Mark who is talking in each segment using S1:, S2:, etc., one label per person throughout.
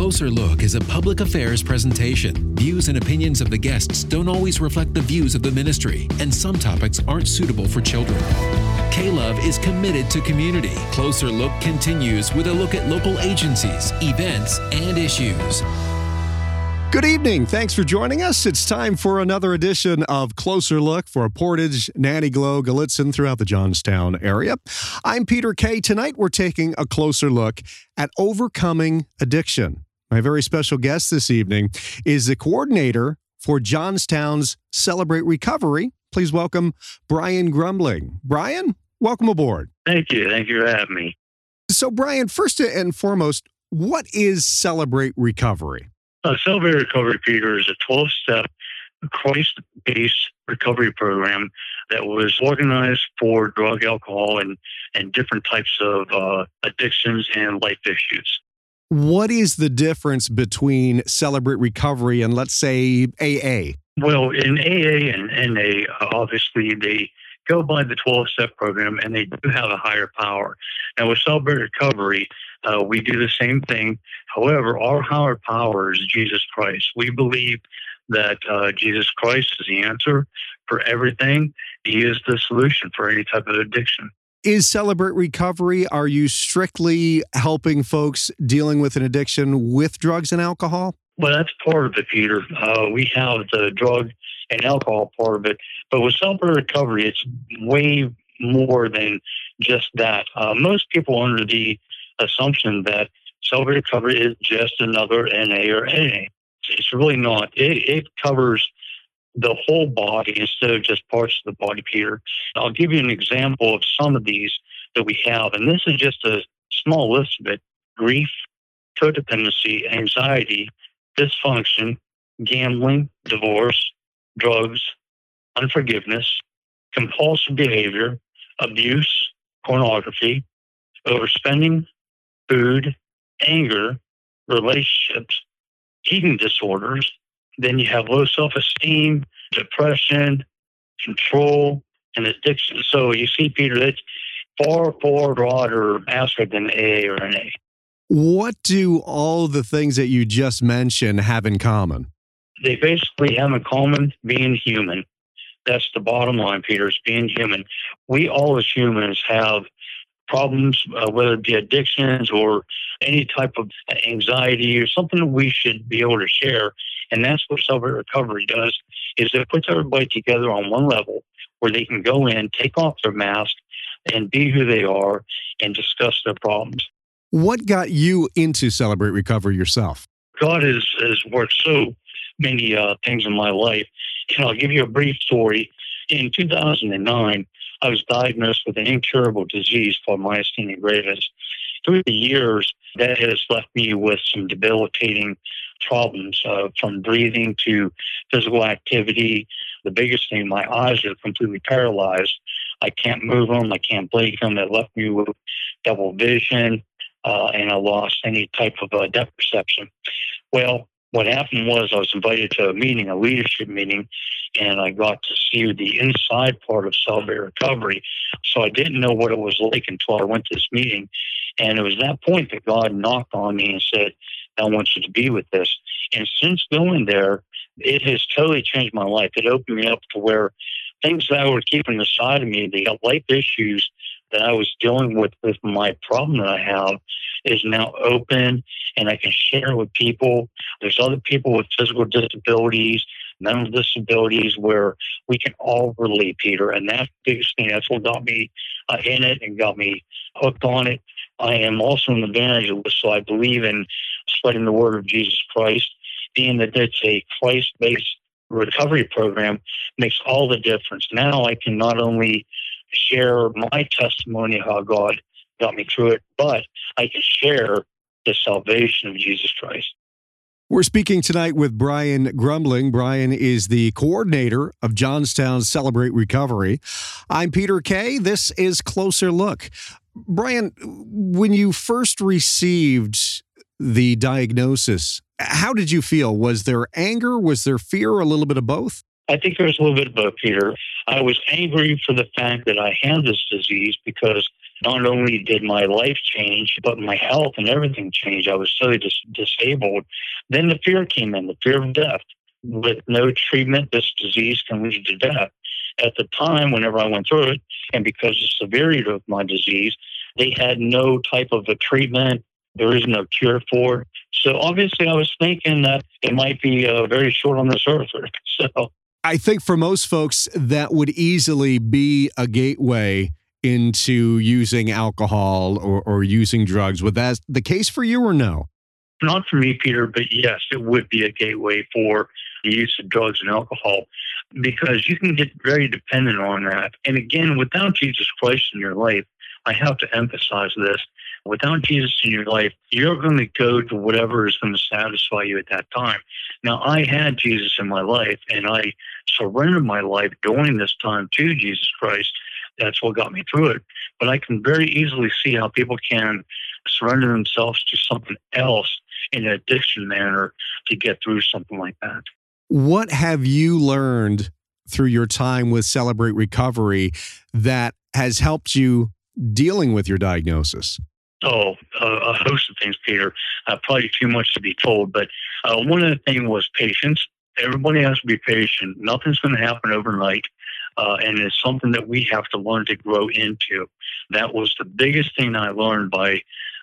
S1: Closer Look is a public affairs presentation. Views and opinions of the guests don't always reflect the views of the ministry, and some topics aren't suitable for children. K Love is committed to community. Closer Look continues with a look at local agencies, events, and issues.
S2: Good evening. Thanks for joining us. It's time for another edition of Closer Look for Portage, Nanty Glo, Gallitzin throughout the Johnstown area. I'm Peter Kay. Tonight we're taking a closer look at overcoming addiction. My very special guest this evening is the coordinator for Johnstown's Celebrate Recovery. Please welcome Brian Grumbling. Brian, welcome aboard.
S3: Thank you. Thank you for having me.
S2: So, Brian, first and foremost, what is Celebrate Recovery?
S3: Uh, Celebrate Recovery, Peter, is a 12 step Christ based recovery program that was organized for drug, alcohol, and, and different types of uh, addictions and life issues.
S2: What is the difference between Celebrate Recovery and, let's say, AA?
S3: Well, in AA and NA, obviously, they go by the 12 step program and they do have a higher power. Now, with Celebrate Recovery, uh, we do the same thing. However, our higher power is Jesus Christ. We believe that uh, Jesus Christ is the answer for everything. He is the solution for any type of addiction.
S2: Is Celebrate Recovery, are you strictly helping folks dealing with an addiction with drugs and alcohol?
S3: Well, that's part of it, Peter. Uh, we have the drug and alcohol part of it. But with Celebrate Recovery, it's way more than just that. Uh, most people under the assumption that Celebrate Recovery is just another NA or AA. It's really not. It, it covers the whole body instead of just parts of the body, Peter. I'll give you an example of some of these that we have, and this is just a small list of it grief, codependency, anxiety, dysfunction, gambling, divorce, drugs, unforgiveness, compulsive behavior, abuse, pornography, overspending, food, anger, relationships, eating disorders. Then you have low self esteem, depression, control, and addiction. So you see, Peter, that's far, far broader aspect than AA or NA.
S2: What do all the things that you just mentioned have in common?
S3: They basically have in common being human. That's the bottom line, Peter, is being human. We all as humans have problems, uh, whether it be addictions or any type of anxiety or something that we should be able to share. And that's what Celebrate Recovery does, is it puts everybody together on one level where they can go in, take off their mask, and be who they are and discuss their problems.
S2: What got you into Celebrate Recovery yourself?
S3: God has, has worked so many uh, things in my life. And I'll give you a brief story. In 2009, I was diagnosed with an incurable disease called myasthenia gravis. Through the years, that has left me with some debilitating problems uh, from breathing to physical activity. The biggest thing, my eyes are completely paralyzed. I can't move them, I can't blink them. It left me with double vision, uh, and I lost any type of uh, depth perception. Well, what happened was I was invited to a meeting, a leadership meeting, and I got to see the inside part of Celebrate Recovery. So I didn't know what it was like until I went to this meeting. And it was that point that God knocked on me and said, I want you to be with this. And since going there, it has totally changed my life. It opened me up to where things that were keeping aside of me, the life issues that I was dealing with with my problem that I have is now open and I can share with people. There's other people with physical disabilities, mental disabilities where we can all relate, Peter. And that's the biggest thing. That's what got me uh, in it and got me hooked on it. I am also an evangelist, so I believe in spreading the word of Jesus Christ. Being that it's a Christ based recovery program makes all the difference. Now I can not only share my testimony how God got me through it, but I can share the salvation of Jesus Christ.
S2: We're speaking tonight with Brian Grumbling. Brian is the coordinator of Johnstown Celebrate Recovery. I'm Peter Kay. This is Closer Look. Brian, when you first received the diagnosis, how did you feel? Was there anger? Was there fear? A little bit of both?
S3: I think there was a little bit of both, Peter. I was angry for the fact that I had this disease because not only did my life change, but my health and everything changed. I was so dis- disabled. Then the fear came in, the fear of death. With no treatment, this disease can lead to death. At the time, whenever I went through it, and because of the severity of my disease, they had no type of a treatment. There is no cure for. So obviously, I was thinking that it might be uh, very short on this earth. So
S2: I think for most folks, that would easily be a gateway into using alcohol or, or using drugs. Was that the case for you or no?
S3: Not for me, Peter, but yes, it would be a gateway for the use of drugs and alcohol because you can get very dependent on that. And again, without Jesus Christ in your life, I have to emphasize this. Without Jesus in your life, you're going to go to whatever is going to satisfy you at that time. Now, I had Jesus in my life, and I surrendered my life during this time to Jesus Christ. That's what got me through it. But I can very easily see how people can surrender themselves to something else in an addiction manner to get through something like that.
S2: What have you learned through your time with Celebrate Recovery that has helped you dealing with your diagnosis?
S3: Oh, uh, a host of things, Peter. Uh, probably too much to be told, but uh, one of the things was patience. Everybody has to be patient. Nothing's going to happen overnight. Uh, and it's something that we have to learn to grow into. That was the biggest thing I learned by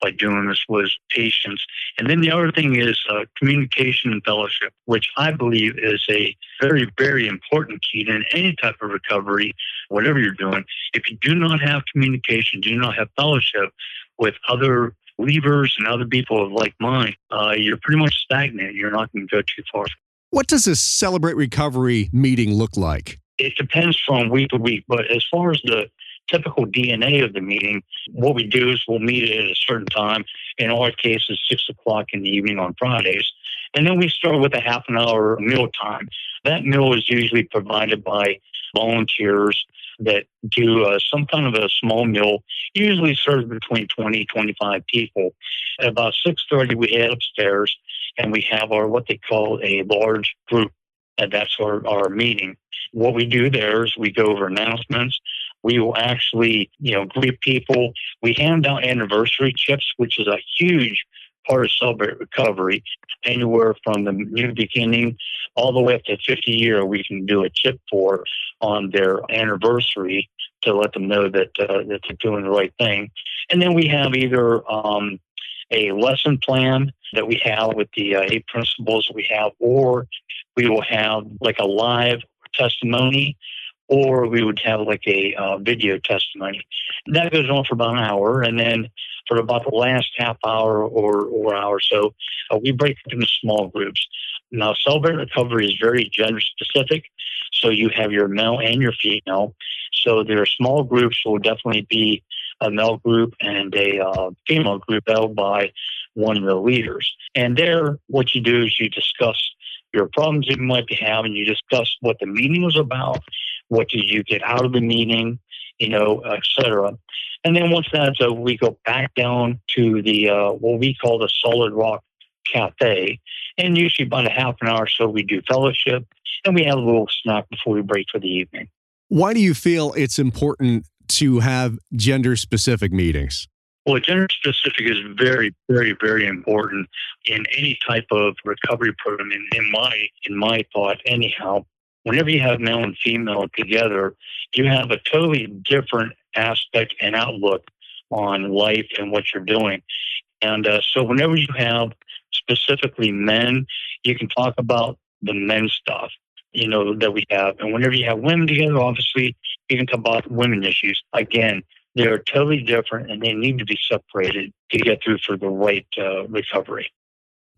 S3: by doing this was patience. And then the other thing is uh, communication and fellowship, which I believe is a very, very important key to any type of recovery, whatever you're doing. If you do not have communication, do not have fellowship with other levers and other people of like mind, uh, you're pretty much stagnant. You're not going to go too far.
S2: What does a Celebrate Recovery meeting look like?
S3: It depends from week to week, but as far as the typical DNA of the meeting, what we do is we'll meet at a certain time. In our case, it's six o'clock in the evening on Fridays. And then we start with a half an hour meal time. That meal is usually provided by volunteers that do uh, some kind of a small meal, usually serves between 20, 25 people. At about 6.30, we head upstairs and we have our what they call a large group. And that's our, our meeting. What we do there is we go over announcements. We will actually, you know, greet people. We hand out anniversary chips, which is a huge part of Celebrate Recovery. Anywhere from the new beginning all the way up to 50 year, we can do a chip for on their anniversary to let them know that uh, that they're doing the right thing. And then we have either um, a lesson plan that we have with the uh, eight principles we have, or we will have like a live testimony or we would have like a uh, video testimony. That goes on for about an hour, and then for about the last half hour or, or hour or so, uh, we break into small groups. Now, Celebrate Recovery is very gender specific, so you have your male and your female. So there are small groups will definitely be a male group and a uh, female group held by one of the leaders. And there, what you do is you discuss your problems you might be having. You discuss what the meeting was about, what did you get out of the meeting, you know, etc. And then once that's over, we go back down to the uh, what we call the Solid Rock Cafe, and usually about a half an hour or so we do fellowship, and we have a little snack before we break for the evening.
S2: Why do you feel it's important to have gender specific meetings?
S3: Well, gender specific is very, very, very important in any type of recovery program. In, in my in my thought, anyhow, whenever you have male and female together, you have a totally different aspect and outlook on life and what you're doing. And uh, so, whenever you have specifically men, you can talk about the men stuff, you know, that we have. And whenever you have women together, obviously, you can talk about women issues. Again, they're totally different and they need to be separated to get through for the right uh, recovery.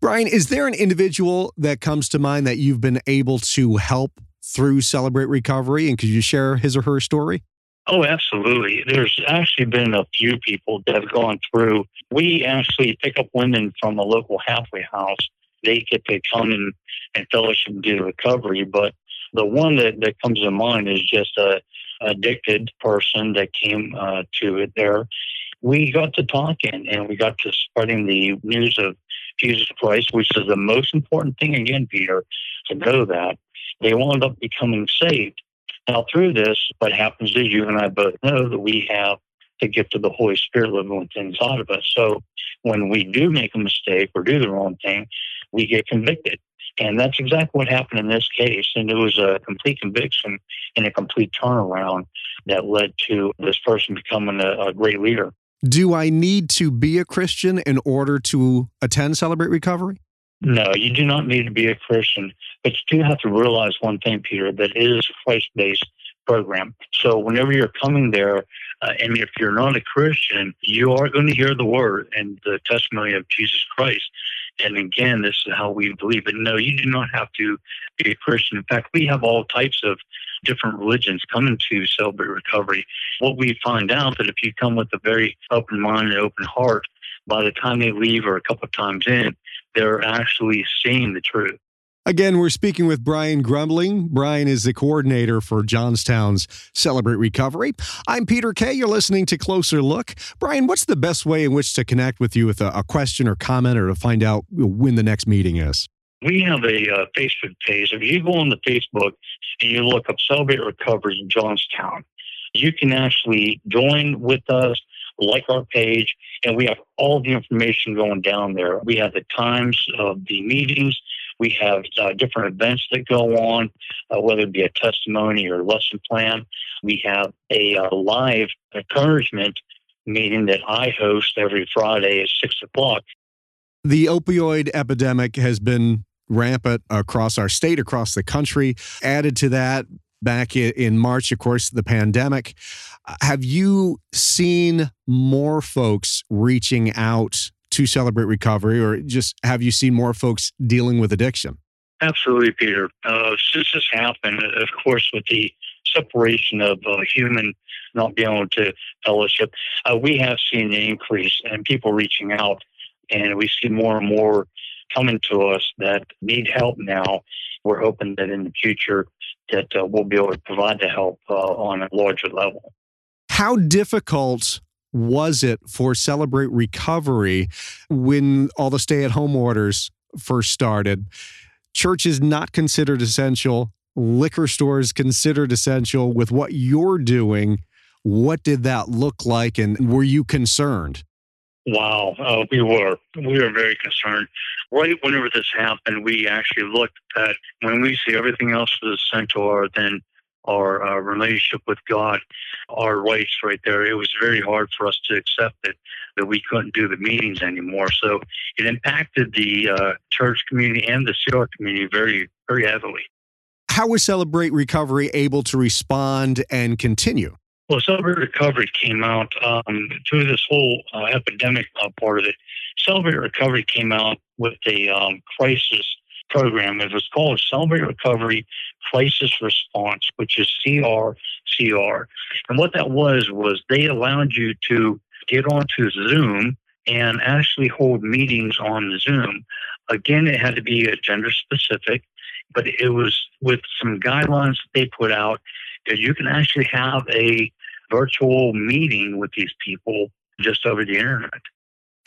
S2: Brian, is there an individual that comes to mind that you've been able to help through Celebrate Recovery? And could you share his or her story?
S3: Oh, absolutely. There's actually been a few people that have gone through. We actually pick up women from a local halfway house. They get to come and, and fellowship and do recovery. But the one that, that comes to mind is just a addicted person that came uh, to it there. We got to talking and we got to spreading the news of Jesus Christ, which is the most important thing, again, Peter, to know that. They wound up becoming saved. Now, through this, what happens is you and I both know that we have the gift of the Holy Spirit living within inside of us. So when we do make a mistake or do the wrong thing, we get convicted. And that's exactly what happened in this case. And it was a complete conviction and a complete turnaround that led to this person becoming a, a great leader.
S2: Do I need to be a Christian in order to attend Celebrate Recovery?
S3: No, you do not need to be a Christian, but you do have to realize one thing, Peter, that it is a Christ based program. So whenever you're coming there, uh, and if you're not a Christian, you are going to hear the word and the testimony of Jesus Christ. And again, this is how we believe. But no, you do not have to be a Christian. In fact, we have all types of different religions coming to celebrate recovery. What we find out that if you come with a very open mind and open heart, by the time they leave or a couple of times in, they're actually seeing the truth.
S2: Again, we're speaking with Brian Grumbling. Brian is the coordinator for Johnstown's Celebrate Recovery. I'm Peter Kay. You're listening to Closer Look. Brian, what's the best way in which to connect with you with a, a question or comment or to find out when the next meeting is?
S3: We have a uh, Facebook page. If you go on the Facebook and you look up Celebrate Recovery in Johnstown, you can actually join with us like our page, and we have all the information going down there. We have the times of the meetings. We have uh, different events that go on, uh, whether it be a testimony or lesson plan. We have a uh, live encouragement meeting that I host every Friday at six o'clock.
S2: The opioid epidemic has been rampant across our state, across the country. Added to that, back in March, of course, the pandemic. Have you seen more folks reaching out to celebrate recovery, or just have you seen more folks dealing with addiction?
S3: Absolutely, Peter. Uh, since this happened, of course, with the separation of uh, human not being able to fellowship, uh, we have seen an increase in people reaching out, and we see more and more coming to us that need help now. We're hoping that in the future that uh, we'll be able to provide the help uh, on a larger level.
S2: How difficult was it for Celebrate Recovery when all the stay at home orders first started? Church is not considered essential, liquor stores considered essential. With what you're doing, what did that look like, and were you concerned?
S3: Wow, uh, we were. We were very concerned. Right whenever this happened, we actually looked at when we see everything else was essential, then our uh, relationship with God, our rights right there. It was very hard for us to accept it that we couldn't do the meetings anymore. So it impacted the uh, church community and the CR community very, very heavily.
S2: How was Celebrate Recovery able to respond and continue?
S3: Well, Celebrate Recovery came out um, through this whole uh, epidemic uh, part of it. Celebrate Recovery came out with a um, crisis program. It was called Celebrate Recovery Crisis Response, which is CRCR. And what that was, was they allowed you to get onto Zoom and actually hold meetings on Zoom. Again, it had to be gender specific, but it was with some guidelines that they put out that you can actually have a virtual meeting with these people just over the internet.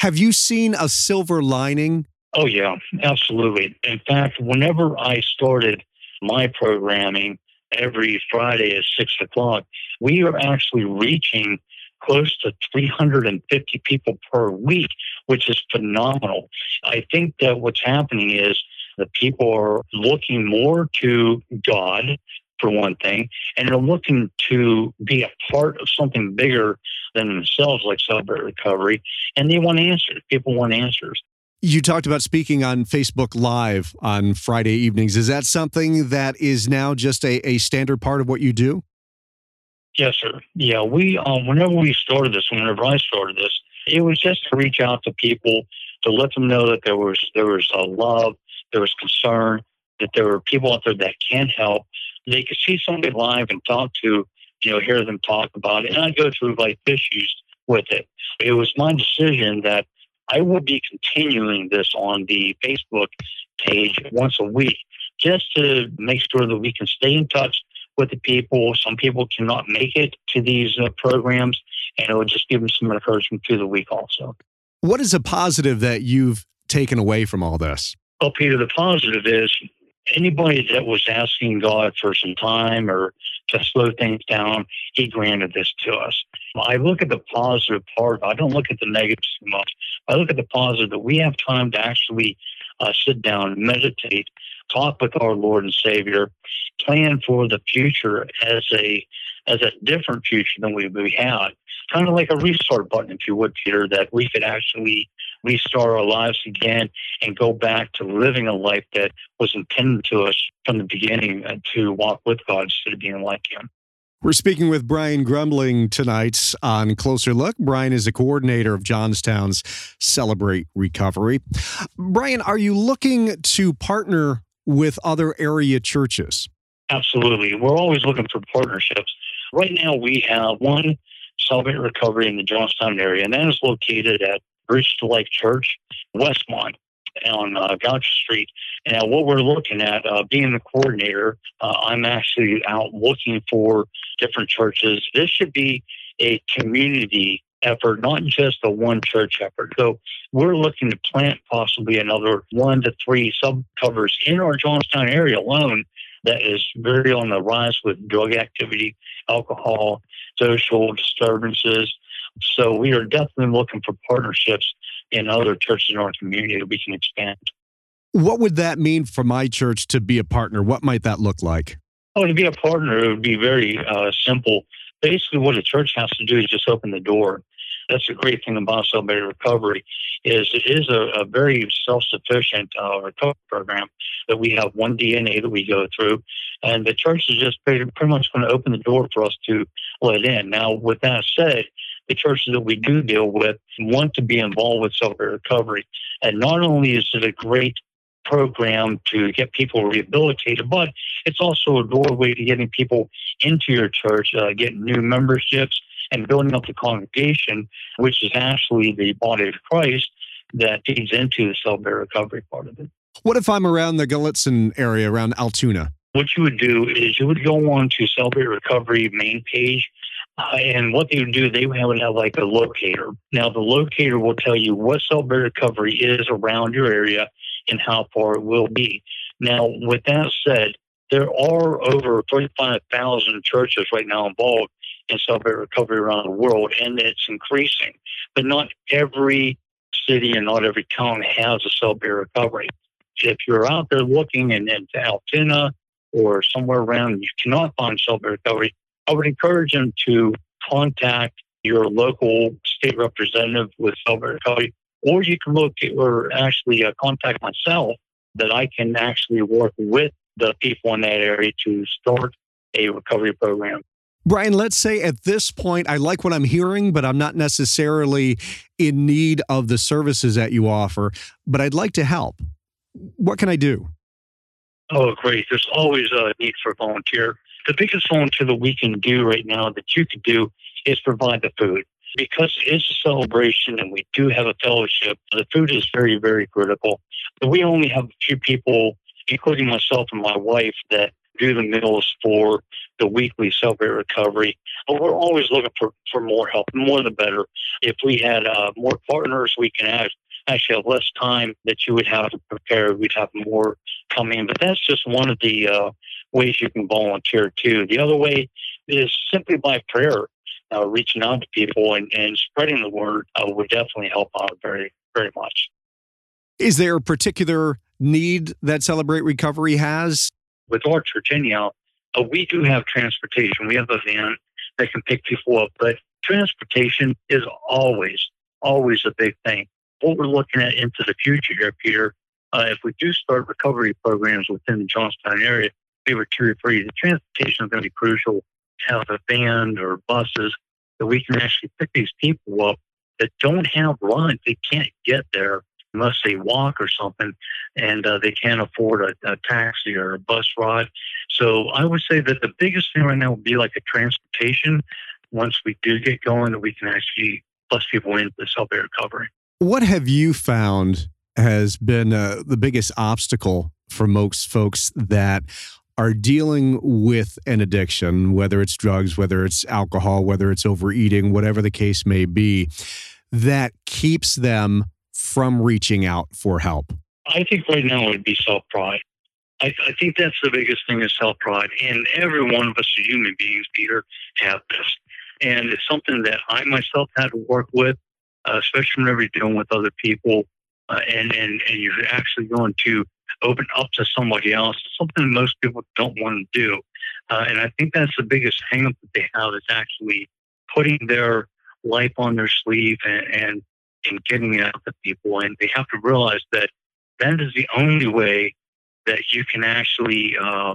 S2: Have you seen a silver lining
S3: Oh, yeah, absolutely. In fact, whenever I started my programming every Friday at six o'clock, we are actually reaching close to 350 people per week, which is phenomenal. I think that what's happening is that people are looking more to God, for one thing, and they're looking to be a part of something bigger than themselves, like Celebrate Recovery, and they want answers. People want answers.
S2: You talked about speaking on Facebook Live on Friday evenings. Is that something that is now just a, a standard part of what you do?
S3: Yes, sir. Yeah, we um, whenever we started this, whenever I started this, it was just to reach out to people to let them know that there was there was a love, there was concern, that there were people out there that can help. They could see somebody live and talk to, you know, hear them talk about it, and I go through life issues with it. It was my decision that I would be continuing this on the Facebook page once a week just to make sure that we can stay in touch with the people. Some people cannot make it to these uh, programs, and it would just give them some encouragement through the week also.
S2: What is a positive that you've taken away from all this?
S3: Well, Peter, the positive is anybody that was asking God for some time or to slow things down, He granted this to us. I look at the positive part. I don't look at the negative too much. I look at the positive that we have time to actually uh, sit down, meditate, talk with our Lord and Savior, plan for the future as a as a different future than we, we had. Kind of like a restart button, if you would, Peter, that we could actually restart our lives again and go back to living a life that was intended to us from the beginning uh, to walk with God instead of being like Him.
S2: We're speaking with Brian Grumbling tonight on Closer Look. Brian is a coordinator of Johnstown's Celebrate Recovery. Brian, are you looking to partner with other area churches?
S3: Absolutely. We're always looking for partnerships. Right now, we have one Celebrate Recovery in the Johnstown area, and that is located at Bridge to Life Church, Westmont on uh, Goucher Street. And what we're looking at, uh, being the coordinator, uh, I'm actually out looking for different churches. This should be a community effort, not just a one church effort. So we're looking to plant possibly another one to three sub covers in our Johnstown area alone that is very on the rise with drug activity, alcohol, social disturbances. So we are definitely looking for partnerships in other churches in our community that we can expand.
S2: What would that mean for my church to be a partner? What might that look like?
S3: Oh, to be a partner, it would be very uh, simple. Basically, what a church has to do is just open the door. That's the great thing about Celebrate Recovery is it is a, a very self-sufficient uh, recovery program that we have one DNA that we go through, and the church is just pretty, pretty much going to open the door for us to let in. Now, with that said, the churches that we do deal with want to be involved with Celebrate Recovery, and not only is it a great program to get people rehabilitated, but it's also a doorway to getting people into your church, uh, getting new memberships, and building up the congregation, which is actually the body of Christ that feeds into the celebrate recovery part of it.
S2: What if I'm around the Gallitzin area, around Altoona?
S3: What you would do is you would go on to Celebrate Recovery main page, uh, and what they would do, they would have, like a locator. Now, the locator will tell you what cell Celebrate Recovery is around your area and how far it will be. Now, with that said, there are over 35,000 churches right now involved in cell celebrate recovery around the world, and it's increasing. But not every city and not every town has a cell celebrate recovery. If you're out there looking in, in Altoona or somewhere around you cannot find cell celebrate recovery, I would encourage them to contact your local state representative with celebrate recovery, or you can look or actually uh, contact myself that I can actually work with the people in that area to start a recovery program.
S2: Brian, let's say at this point, I like what I'm hearing, but I'm not necessarily in need of the services that you offer, but I'd like to help. What can I do?
S3: Oh, great. There's always a need for volunteer. The biggest volunteer that we can do right now that you could do is provide the food. Because it's a celebration and we do have a fellowship, the food is very, very critical. But we only have a few people, including myself and my wife, that do the meals for the weekly celebrate recovery. But we're always looking for, for more help, more the better. If we had uh, more partners, we can actually have less time that you would have to prepare. We'd have more coming. But that's just one of the uh, ways you can volunteer too. The other way is simply by prayer. Uh, reaching out to people and, and spreading the word uh, would definitely help out very, very much.
S2: Is there a particular need that Celebrate Recovery has?
S3: with our anyhow, uh, we do have transportation. We have a van that can pick people up, but transportation is always, always a big thing. What we're looking at into the future here, Peter, uh, if we do start recovery programs within the Johnstown area, we were tier three, the transportation is going to be crucial. Have a van or buses that we can actually pick these people up that don't have rides. They can't get there unless they walk or something, and uh, they can't afford a, a, taxi or a bus ride. So I would say that the biggest thing right now would be like a transportation. Once we do get going, that we can actually bus people into the celebrate recovery.
S2: What have you found has been uh, the biggest obstacle for most folks that are dealing with an addiction, whether it's drugs, whether it's alcohol, whether it's overeating, whatever the case may be, that keeps them from reaching out for help?
S3: I think right now it would be self pride. I, I think that's the biggest thing is self pride. And every one of us as human beings, Peter, have this. And it's something that I myself had to work with, uh, especially whenever you're dealing with other people. Uh, and, and, and you're actually going to open up to somebody else, something most people don't want to do. Uh, and I think that's the biggest hangup that they have is actually putting their life on their sleeve and, and, and getting it out to people. And they have to realize that that is the only way that you can actually uh,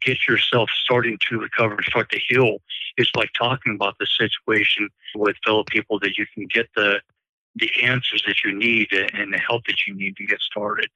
S3: get yourself starting to recover start to heal is by talking about the situation with fellow people that you can get the the answers that you need and the help that you need to get started.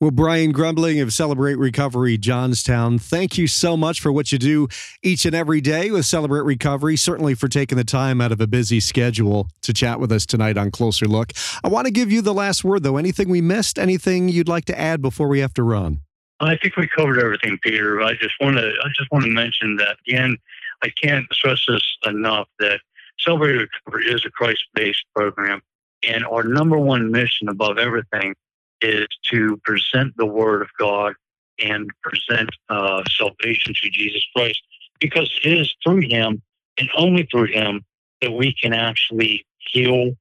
S2: Well, Brian Grumbling of Celebrate Recovery Johnstown, thank you so much for what you do each and every day with Celebrate Recovery. Certainly for taking the time out of a busy schedule to chat with us tonight on Closer Look. I want to give you the last word, though. Anything we missed? Anything you'd like to add before we have to run?
S3: I think we covered everything, Peter. I just want to I just want to mention that again. I can't stress this enough that Celebrate Recovery is a Christ-based program, and our number one mission above everything is to present the Word of God and present uh, salvation to Jesus Christ because it is through Him and only through Him that we can actually heal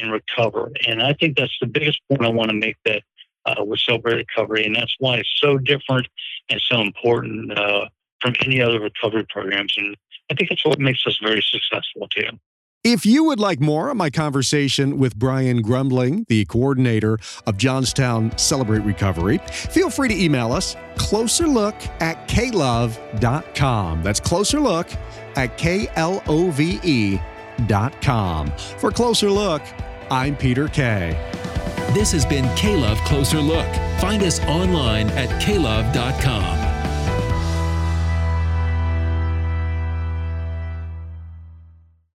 S3: and recover. And I think that's the biggest point I want to make that uh, with Celebrate Recovery. And that's why it's so different and so important uh, from any other recovery programs. And I think that's what makes us very successful too.
S2: If you would like more of my conversation with Brian Grumbling, the coordinator of Johnstown Celebrate Recovery, feel free to email us closerlook at klove.com. That's closerlook at K-L-O-V-E.com. For Closer Look, I'm Peter Kay.
S1: This has been K-Love Closer Look. Find us online at klove.com.